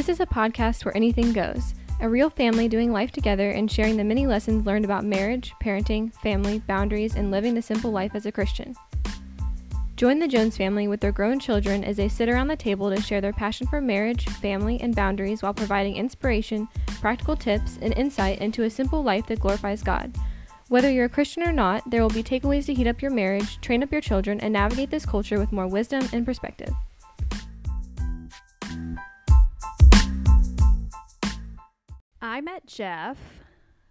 This is a podcast where anything goes. A real family doing life together and sharing the many lessons learned about marriage, parenting, family, boundaries, and living the simple life as a Christian. Join the Jones family with their grown children as they sit around the table to share their passion for marriage, family, and boundaries while providing inspiration, practical tips, and insight into a simple life that glorifies God. Whether you're a Christian or not, there will be takeaways to heat up your marriage, train up your children, and navigate this culture with more wisdom and perspective. I met Jeff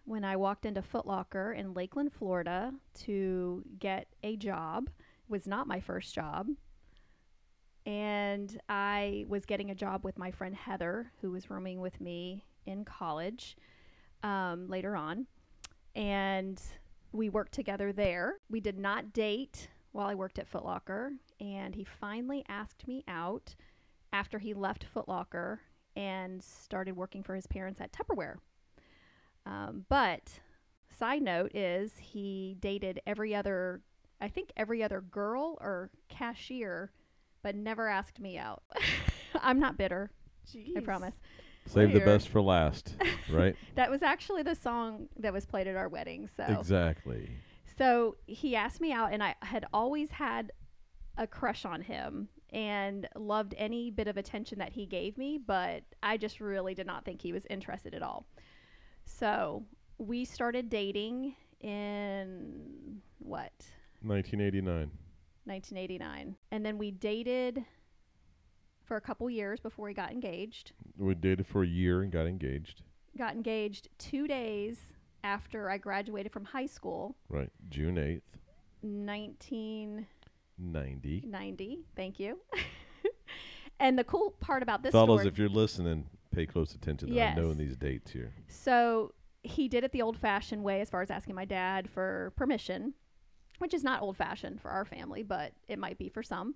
when I walked into Foot Locker in Lakeland, Florida to get a job. It was not my first job. And I was getting a job with my friend Heather, who was rooming with me in college um, later on. And we worked together there. We did not date while I worked at Foot Locker. And he finally asked me out after he left Foot Locker and started working for his parents at Tupperware. Um, but side note is he dated every other, I think every other girl or cashier, but never asked me out. I'm not bitter. I promise. Save the best for last, right? That was actually the song that was played at our wedding. So Exactly. So he asked me out, and I had always had a crush on him and loved any bit of attention that he gave me, but I just really did not think he was interested at all. So we started dating in what, 1989. 1989. And then we dated for a couple years before we got engaged. We dated for a year and got engaged. Got engaged two days after I graduated from high school, Right. June 8th, 1990. 90. 90. Thank you. and the cool part about this Fellas, if you're listening, pay close attention. Yes. I'm knowing these dates here. so he did it the old-fashioned way, as far as asking my dad for permission, which is not old-fashioned for our family, but it might be for some.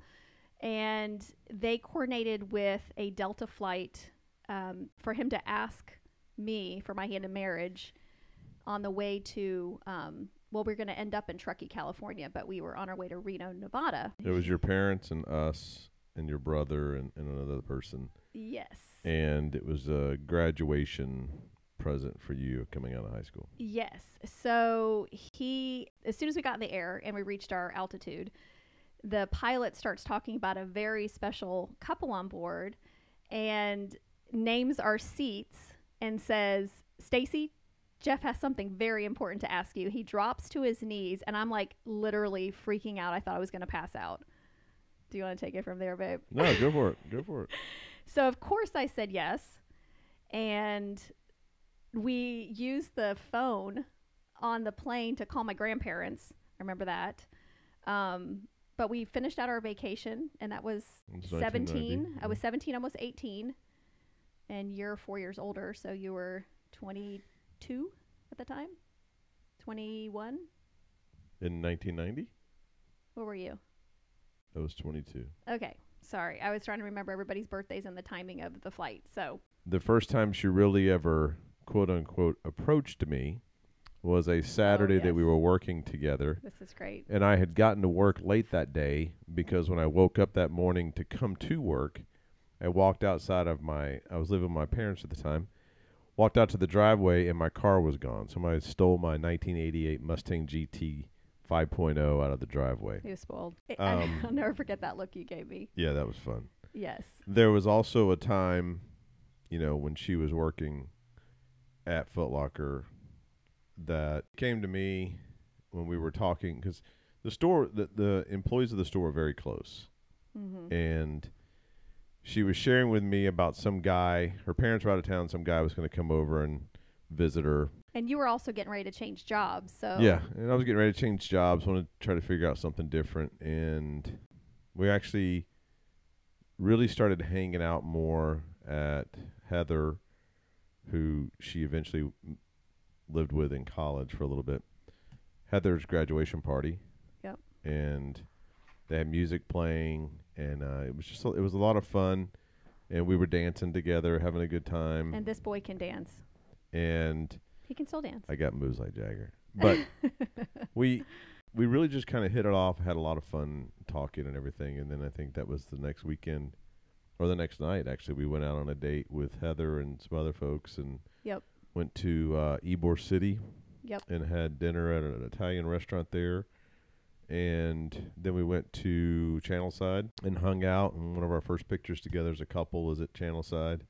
And they coordinated with a Delta flight um, for him to ask me for my hand in marriage on the way to. Um, well, we are going to end up in Truckee, California, but we were on our way to Reno, Nevada. It was your parents and us and your brother and, and another person. Yes. And it was a graduation present for you coming out of high school. Yes. So he, as soon as we got in the air and we reached our altitude, the pilot starts talking about a very special couple on board and names our seats and says, Stacey, Jeff has something very important to ask you. He drops to his knees and I'm like literally freaking out. I thought I was going to pass out. Do you want to take it from there, babe? No, go for it. Go for it. So of course I said yes, and we used the phone on the plane to call my grandparents. I remember that. Um, but we finished out our vacation, and that was 17. I was 17, almost 18, and you're four years older, so you were 22 at the time. 21. In 1990, What were you? I was 22. Okay, sorry. I was trying to remember everybody's birthdays and the timing of the flight. So The first time she really ever, quote unquote, approached me was a Saturday oh, that we were working together. this is great. And I had gotten to work late that day because when I woke up that morning to come to work, I walked outside of my, I was living with my parents at the time, walked out to the driveway and my car was gone. Somebody stole my 1988 Mustang GT 5.0 out of the driveway. He was spoiled. Um, I'll never forget that look you gave me. Yeah, that was fun. Yes. There was also a time, you know, when she was working at Foot Locker that came to me when we were talking because the store, the, the employees of the store were very close. Mm-hmm. And she was sharing with me about some guy, her parents were out of town, some guy was going to come over and visit her. And you were also getting ready to change jobs, so Yeah, and I was getting ready to change jobs, wanted to try to figure out something different, and we actually really started hanging out more at Heather, who she eventually lived with in college for a little bit. Heather's graduation party. Yep. And they had music playing, and uh, it was just a, it was a lot of fun, and we were dancing together, having a good time, And this boy can dance. and He can still dance. I got moves like Jagger. But we we really just kind of hit it off, had a lot of fun talking and everything, and then I think that was the next weekend or the next night actually we went out on a date with Heather and some other folks and Yep. went to uh, Ybor City. Yep. And had dinner at an Italian restaurant there. And then we went to Channelside and hung out. And one of our first pictures together as a couple was at Channelside.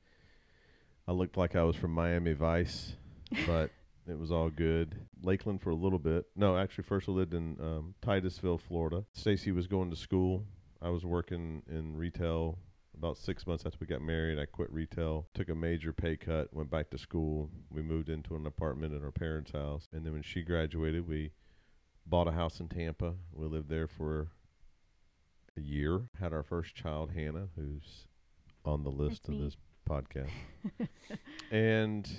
I looked like I was from Miami Vice, but it was all good. Lakeland for a little bit. No, actually, first I lived in um, Titusville, Florida. Stacey was going to school. I was working in retail about six months after we got married. I quit retail, took a major pay cut, went back to school. We moved into an apartment in our parents' house. And then when she graduated, we bought a house in Tampa. We lived there for a year. Had our first child, Hannah, who's on the list That's of me. this podcast. and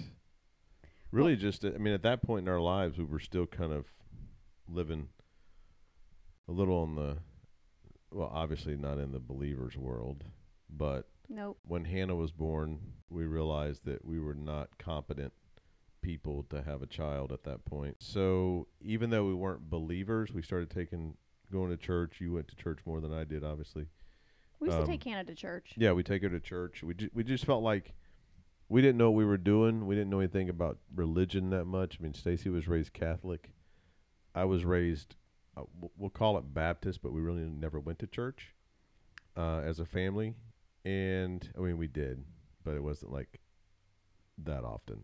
really just I mean at that point in our lives we were still kind of living a little on the well obviously not in the believers world but Nope. when Hannah was born we realized that we were not competent people to have a child at that point so even though we weren't believers we started taking going to church you went to church more than I did obviously We used Um, to take Hannah to church. yeah, we take her to church. We ju- we just felt like we didn't know what we were doing. We didn't know anything about religion that much. I mean, Stacey was raised Catholic. I was raised, uh, w- we'll call it Baptist, but we really never went to church uh, as a family. And I mean, we did, but it wasn't like that often.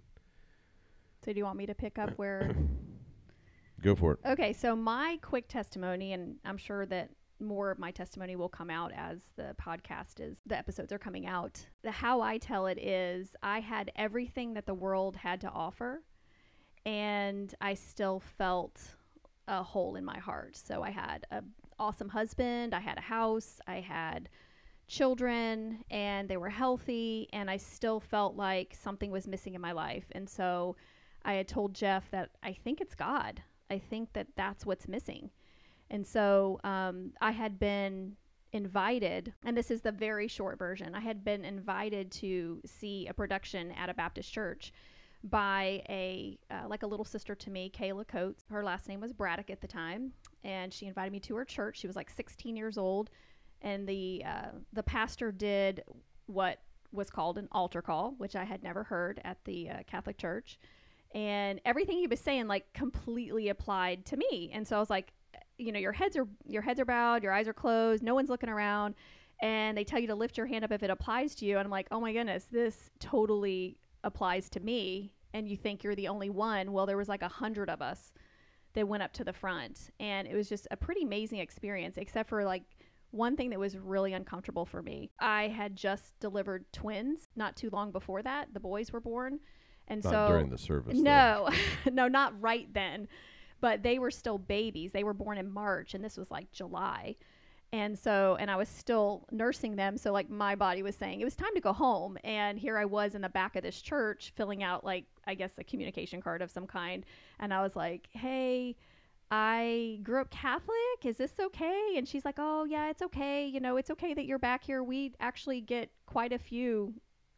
So do you want me to pick up where Go for it. Okay, so my quick testimony, and I'm sure that more of my testimony will come out as the podcast is the episodes are coming out. The how I tell it is I had everything that the world had to offer, and I still felt a hole in my heart. So I had a awesome husband, I had a house, I had children, and they were healthy, and I still felt like something was missing in my life. And so I had told Jeff that I think it's God. I think that that's what's missing. And so um, I had been invited, and this is the very short version. I had been invited to see a production at a Baptist church by a uh, like a little sister to me, Kayla Coates. Her last name was Braddock at the time, and she invited me to her church. She was like 16 years old, and the uh, the pastor did what was called an altar call, which I had never heard at the uh, Catholic church and everything he was saying like completely applied to me. And so i was like eh, you know your heads are your heads are bowed your eyes are closed no one's looking around and they tell you to lift your hand up if it applies to you. And i'm like oh my goodness this totally applies to me and you think you're the only one. Well there was like a hundred of us that went up to the front and it was just a pretty amazing experience except for like one thing that was really uncomfortable for me. I had just delivered twins not too long before that the boys were born and Not so during the service. no, no, not right then. But they were still babies. They were born in March, and this was like July. And so, and I was still nursing them. So, like, my body was saying it was time to go home. And here I was in the back of this church filling out, like, I guess a communication card of some kind. And I was like, hey, I grew up Catholic. Is this okay? And she's like, oh, yeah, it's okay. You know, it's okay that you're back here. We actually get quite a few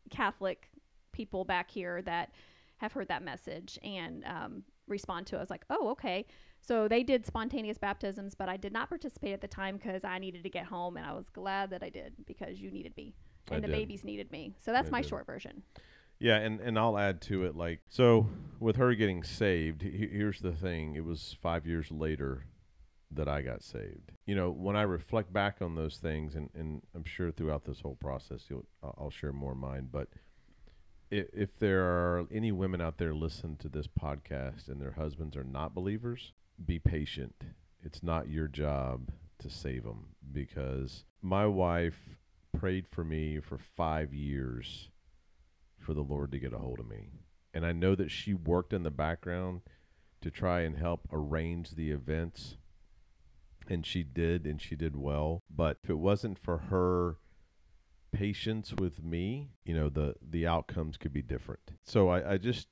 Catholic people back here that have heard that message and um, respond to it. I was like, oh, okay. So they did spontaneous baptisms, but I did not participate at the time because I needed to get home, and I was glad that I did because you needed me I and the did. babies needed me. So that's I my did. short version. Yeah, and, and I'll add to it like so with her getting saved. He, here's the thing: it was five years later that I got saved. You know, when I reflect back on those things, and, and I'm sure throughout this whole process, you'll I'll I'll share more of mine. But if, if there are any women out there listening to this podcast and their husbands are not believers, be patient. It's not your job to save them because my wife prayed for me for five years for the Lord to get a hold of me. And I know that she worked in the background to try and help arrange the events. And she did, and she did well. But if it wasn't for her patience with me, you know, the the outcomes could be different. So I, I just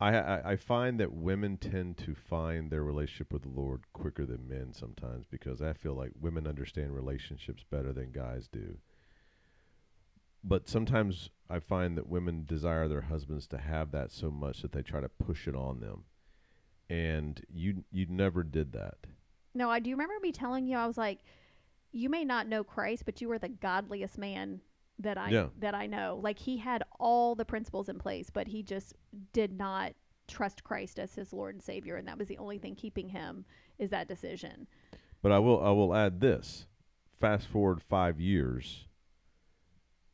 I, I find that women tend to find their relationship with the Lord quicker than men sometimes because I feel like women understand relationships better than guys do but sometimes I find that women desire their husbands to have that so much that they try to push it on them. And you you never did that. No, I do remember me telling you, I was like, you may not know Christ, but you are the godliest man that I Yeah. that I know. Like he had all the principles in place, but he just did not trust Christ as his Lord and Savior, and that was the only thing keeping him is that decision. But I will I will add this. Fast forward 5 years,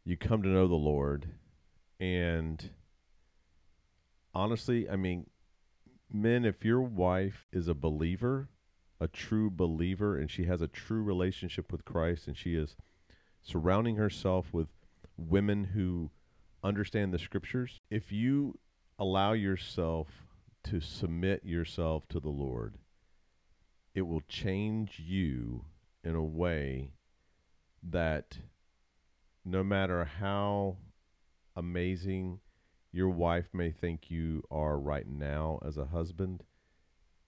you come to know the Lord and honestly, I mean, men if your wife is a believer, a true believer and she has a true relationship with Christ and she is surrounding herself with women who understand the scriptures, if you allow yourself to submit yourself to the Lord, it will change you in a way that no matter how amazing your wife may think you are right now as a husband,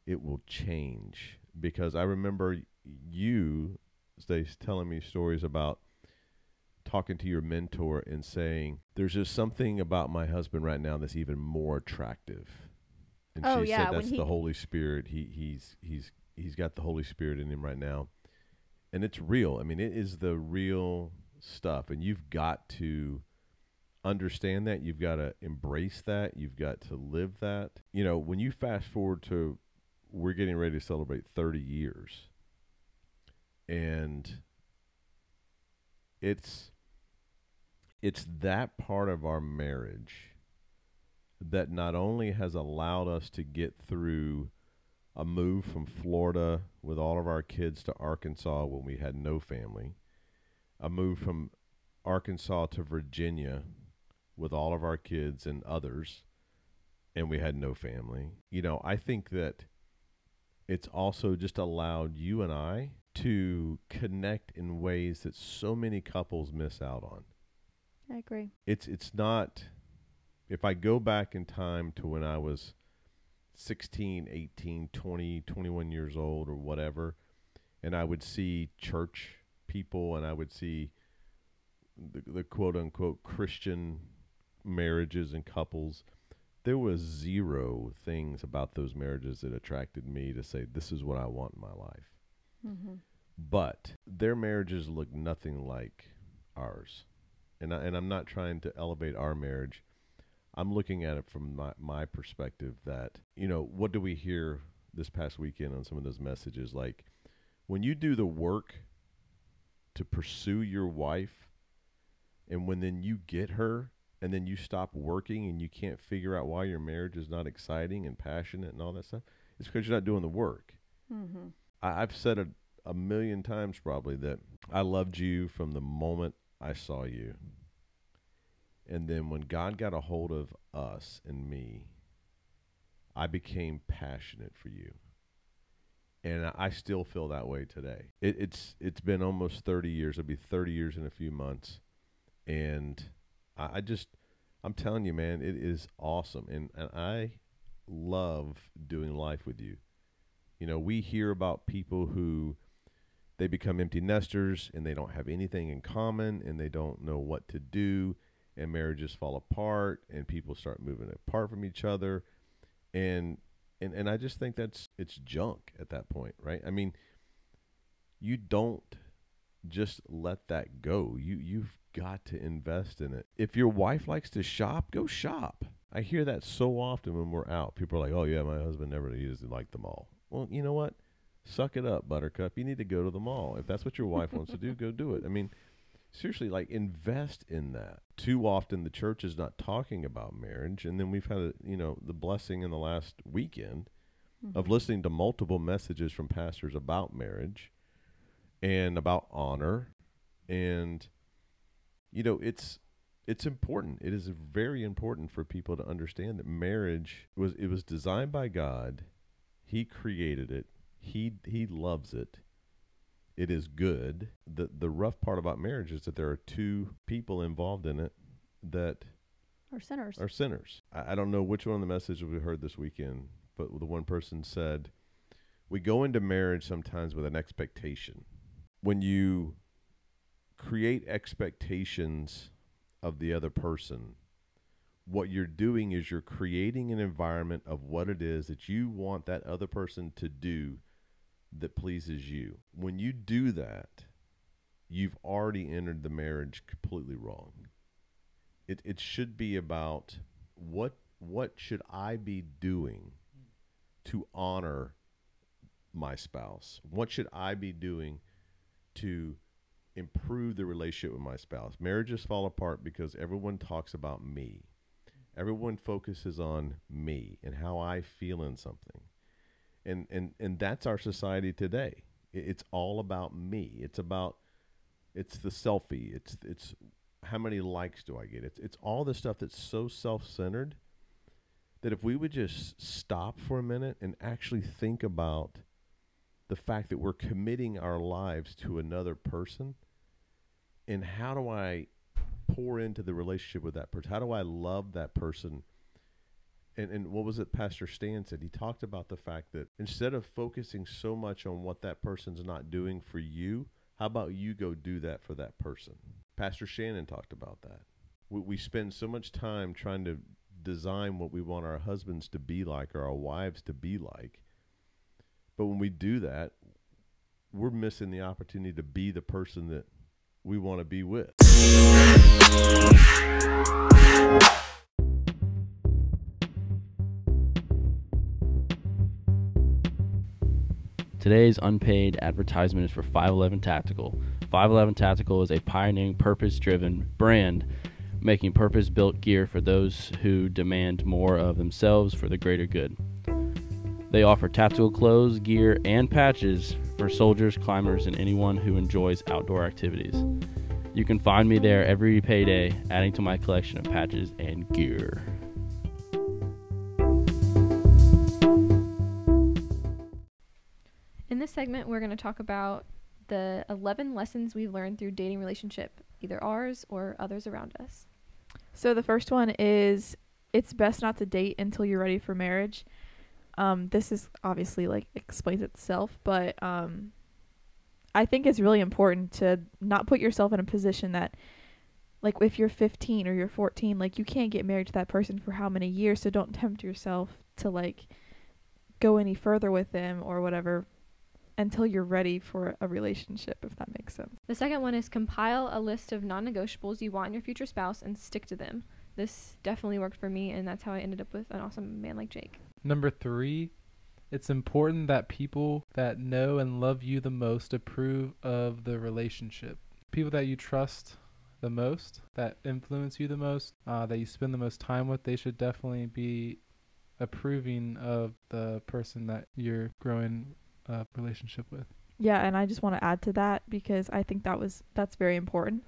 it will change. Because I remember you, Stace, telling me stories about talking to your mentor and saying, There's just something about my husband right now that's even more attractive. And Oh, she yeah, said that's he- the Holy Spirit. He he's he's he's got the Holy Spirit in him right now. And it's real. I mean, it is the real stuff. And you've got to understand that. You've got to embrace that. You've got to live that. You know, when you fast forward to we're getting ready to celebrate 30 years. And it's it's that part of our marriage that not only has allowed us to get through a move from Florida with all of our kids to Arkansas when we had no family, a move from Arkansas to Virginia with all of our kids and others, and we had no family. You know, I think that it's also just allowed you and I to connect in ways that so many couples miss out on I agree. it's it's not if I go back in time to when I was 16, 18, 20, 21 years old or whatever and I would see church people and I would see the, the quote unquote Christian marriages and couples there was zero things about those marriages that attracted me to say this is what I want in my life Mm-hmm. but their marriages look nothing like ours. And I, and I'm not trying to elevate our marriage. I'm looking at it from my my perspective that you know what do we hear this past weekend on some of those messages like when you do the work to pursue your wife and when then you get her and then you stop working and you can't figure out why your marriage is not exciting and passionate and all that stuff it's because you're not doing the work Mm-hmm. I, I've said it a million times probably that I loved you from the moment I saw you. And then when God got a hold of us and me, I became passionate for you. And I- I still feel that way today. It, it's it's been almost 30 years. It'll be 30 years in a few months. And I, I just I'm telling you, man, it is awesome. And and I love doing life with you. You know, we hear about people who they become empty nesters and they don't have anything in common and they don't know what to do and marriages fall apart and people start moving apart from each other and and and I just think that's it's junk at that point, right? I mean, you don't just let that go. You you've got to invest in it. If your wife likes to shop, go shop. I hear that so often when we're out. People are like, "Oh yeah, my husband never he doesn't like the mall." Well, you know what? Suck it up, Buttercup. You need to go to the mall. If that's what your wife wants to do, go do it. I mean, seriously, like invest in that. Too often the church is not talking about marriage, and then we've had a, you know the blessing in the last weekend of mm-hmm. listening to multiple messages from pastors about marriage and about honor and you know it's it's important it is very important for people to understand that marriage was it was designed by God he created it he he loves it it is good the the rough part about marriage is that there are two people involved in it that Or sinners. are sinners. I, I don't know which one of the messages we heard this weekend, but the one person said, We go into marriage sometimes with an expectation. When you create expectations of the other person, what you're doing is you're creating an environment of what it is that you want that other person to do that pleases you. When you do that, you've already entered the marriage completely wrong. It it should be about what what should I be doing to honor my spouse? What should I be doing to improve the relationship with my spouse? Marriages fall apart because everyone talks about me. Everyone focuses on me and how I feel in something. And and and that's our society today. It's all about me. It's about it's the selfie. It's it's how many likes do I get? It's it's all the stuff that's so self-centered that if we would just stop for a minute and actually think about the fact that we're committing our lives to another person and how do I pour into the relationship with that person? How do I love that person? And and what was it Pastor Stan said? He talked about the fact that instead of focusing so much on what that person's not doing for you, how about you go do that for that person? Pastor Shannon talked about that. We, we spend so much time trying to design what we want our husbands to be like or our wives to be like. But when we do that, we're missing the opportunity to be the person that we want to be with. Today's unpaid advertisement is for 511 Tactical. 511 Tactical is a pioneering purpose driven brand making purpose built gear for those who demand more of themselves for the greater good. They offer tactical clothes, gear, and patches for soldiers, climbers, and anyone who enjoys outdoor activities. You can find me there every payday, adding to my collection of patches and gear. In this segment, we're going to talk about the 11 lessons we've learned through dating relationship, either ours or others around us. So the first one is it's best not to date until you're ready for marriage. Um, this is obviously like explains itself, but um, I think it's really important to not put yourself in a position that, like, if you're 15 or you're 14, like you can't get married to that person for how many years. So don't tempt yourself to like go any further with them or whatever until you're ready for a relationship, if that makes sense. The second one is compile a list of non negotiables you want in your future spouse and stick to them. This definitely worked for me, and that's how I ended up with an awesome man like Jake. Number three, it's important that people that know and love you the most approve of the relationship. People that you trust the most, that influence you the most, uh, that you spend the most time with, they should definitely be approving of the person that you're growing a relationship with. Yeah, and I just want to add to that because I think that was that's very important.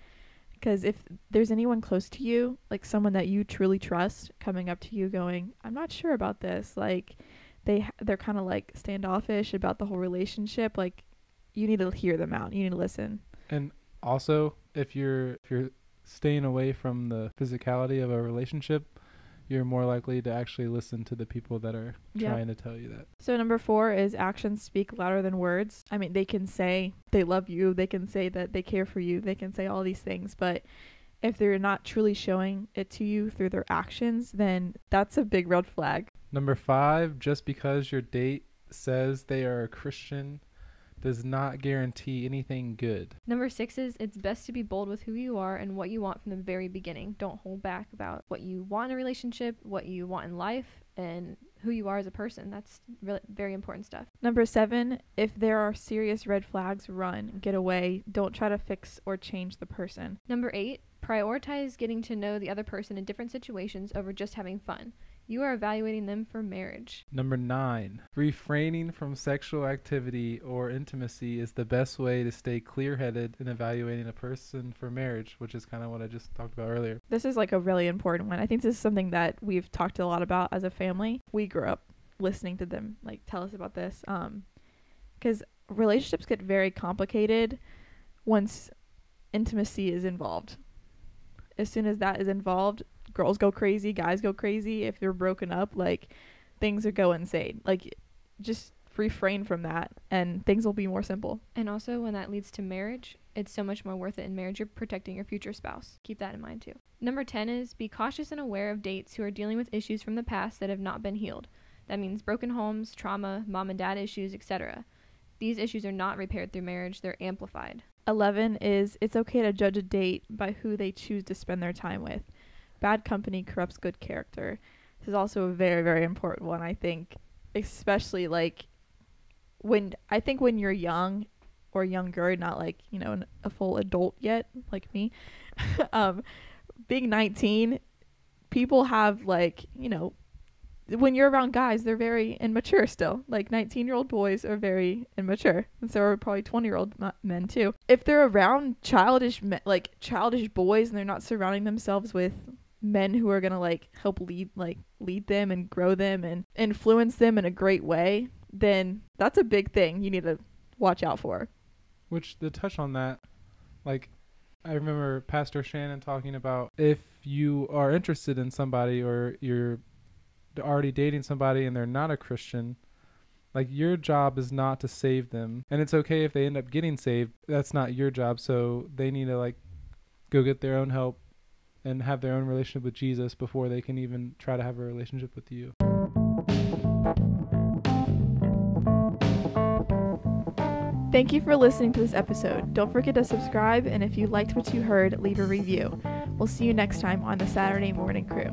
Because if there's anyone close to you, like someone that you truly trust, coming up to you going, "I'm not sure about this," like they they're kind of like standoffish about the whole relationship. Like you need to hear them out. You need to listen. And also, if you're if you're staying away from the physicality of a relationship, you're more likely to actually listen to the people that are Yeah. trying to tell you that. So number four is actions speak louder than words. I mean, they can say they love you, they can say that they care for you, they can say all these things, but if they're not truly showing it to you through their actions, then that's a big red flag. Number five, just because your date says they are a Christian does not guarantee anything good. Number six is it's best to be bold with who you are and what you want from the very beginning. Don't hold back about what you want in a relationship, what you want in life, and who you are as a person. That's really very important stuff. Number seven, if there are serious red flags, run, get away. Don't try to fix or change the person. Number eight, prioritize getting to know the other person in different situations over just having fun. You are evaluating them for marriage. Number nine, refraining from sexual activity or intimacy is the best way to stay clear headed in evaluating a person for marriage, which is kind of what I just talked about earlier. This is like a really important one. I think this is something that we've talked a lot about as a family. We grew up listening to them like tell us about this um cuz relationships get very complicated once intimacy is involved. As soon as that is involved, girls go crazy, guys go crazy. If you're broken up, like things are go insane. Like just refrain from that and things will be more simple. And also, when that leads to marriage, it's so much more worth it in marriage. You're protecting your future spouse. Keep that in mind too. Number 10 is be cautious and aware of dates who are dealing with issues from the past that have not been healed. That means broken homes, trauma, mom and dad issues, etc. These issues are not repaired through marriage, they're amplified. 11 is it's okay to judge a date by who they choose to spend their time with. Bad company corrupts good character. This is also a very, very important one, I think, especially like when I think when you're young or younger, not like, you know, an, a full adult yet, like me, um, being 19, people have like, you know, when you're around guys, they're very immature still. Like 19 year old boys are very immature, and so are probably 20 year old men too. If they're around childish, me- like childish boys, and they're not surrounding themselves with men who are gonna like help lead, like lead them and grow them and influence them in a great way, then that's a big thing you need to watch out for. Which to touch on that, like I remember Pastor Shannon talking about if you are interested in somebody or you're already dating somebody and they're not a Christian, like your job is not to save them. And it's okay if they end up getting saved. That's not your job. So they need to like go get their own help and have their own relationship with Jesus before they can even try to have a relationship with you. Thank you for listening to this episode. Don't forget to subscribe, and if you liked what you heard, leave a review. We'll see you next time on the Saturday Morning Crew.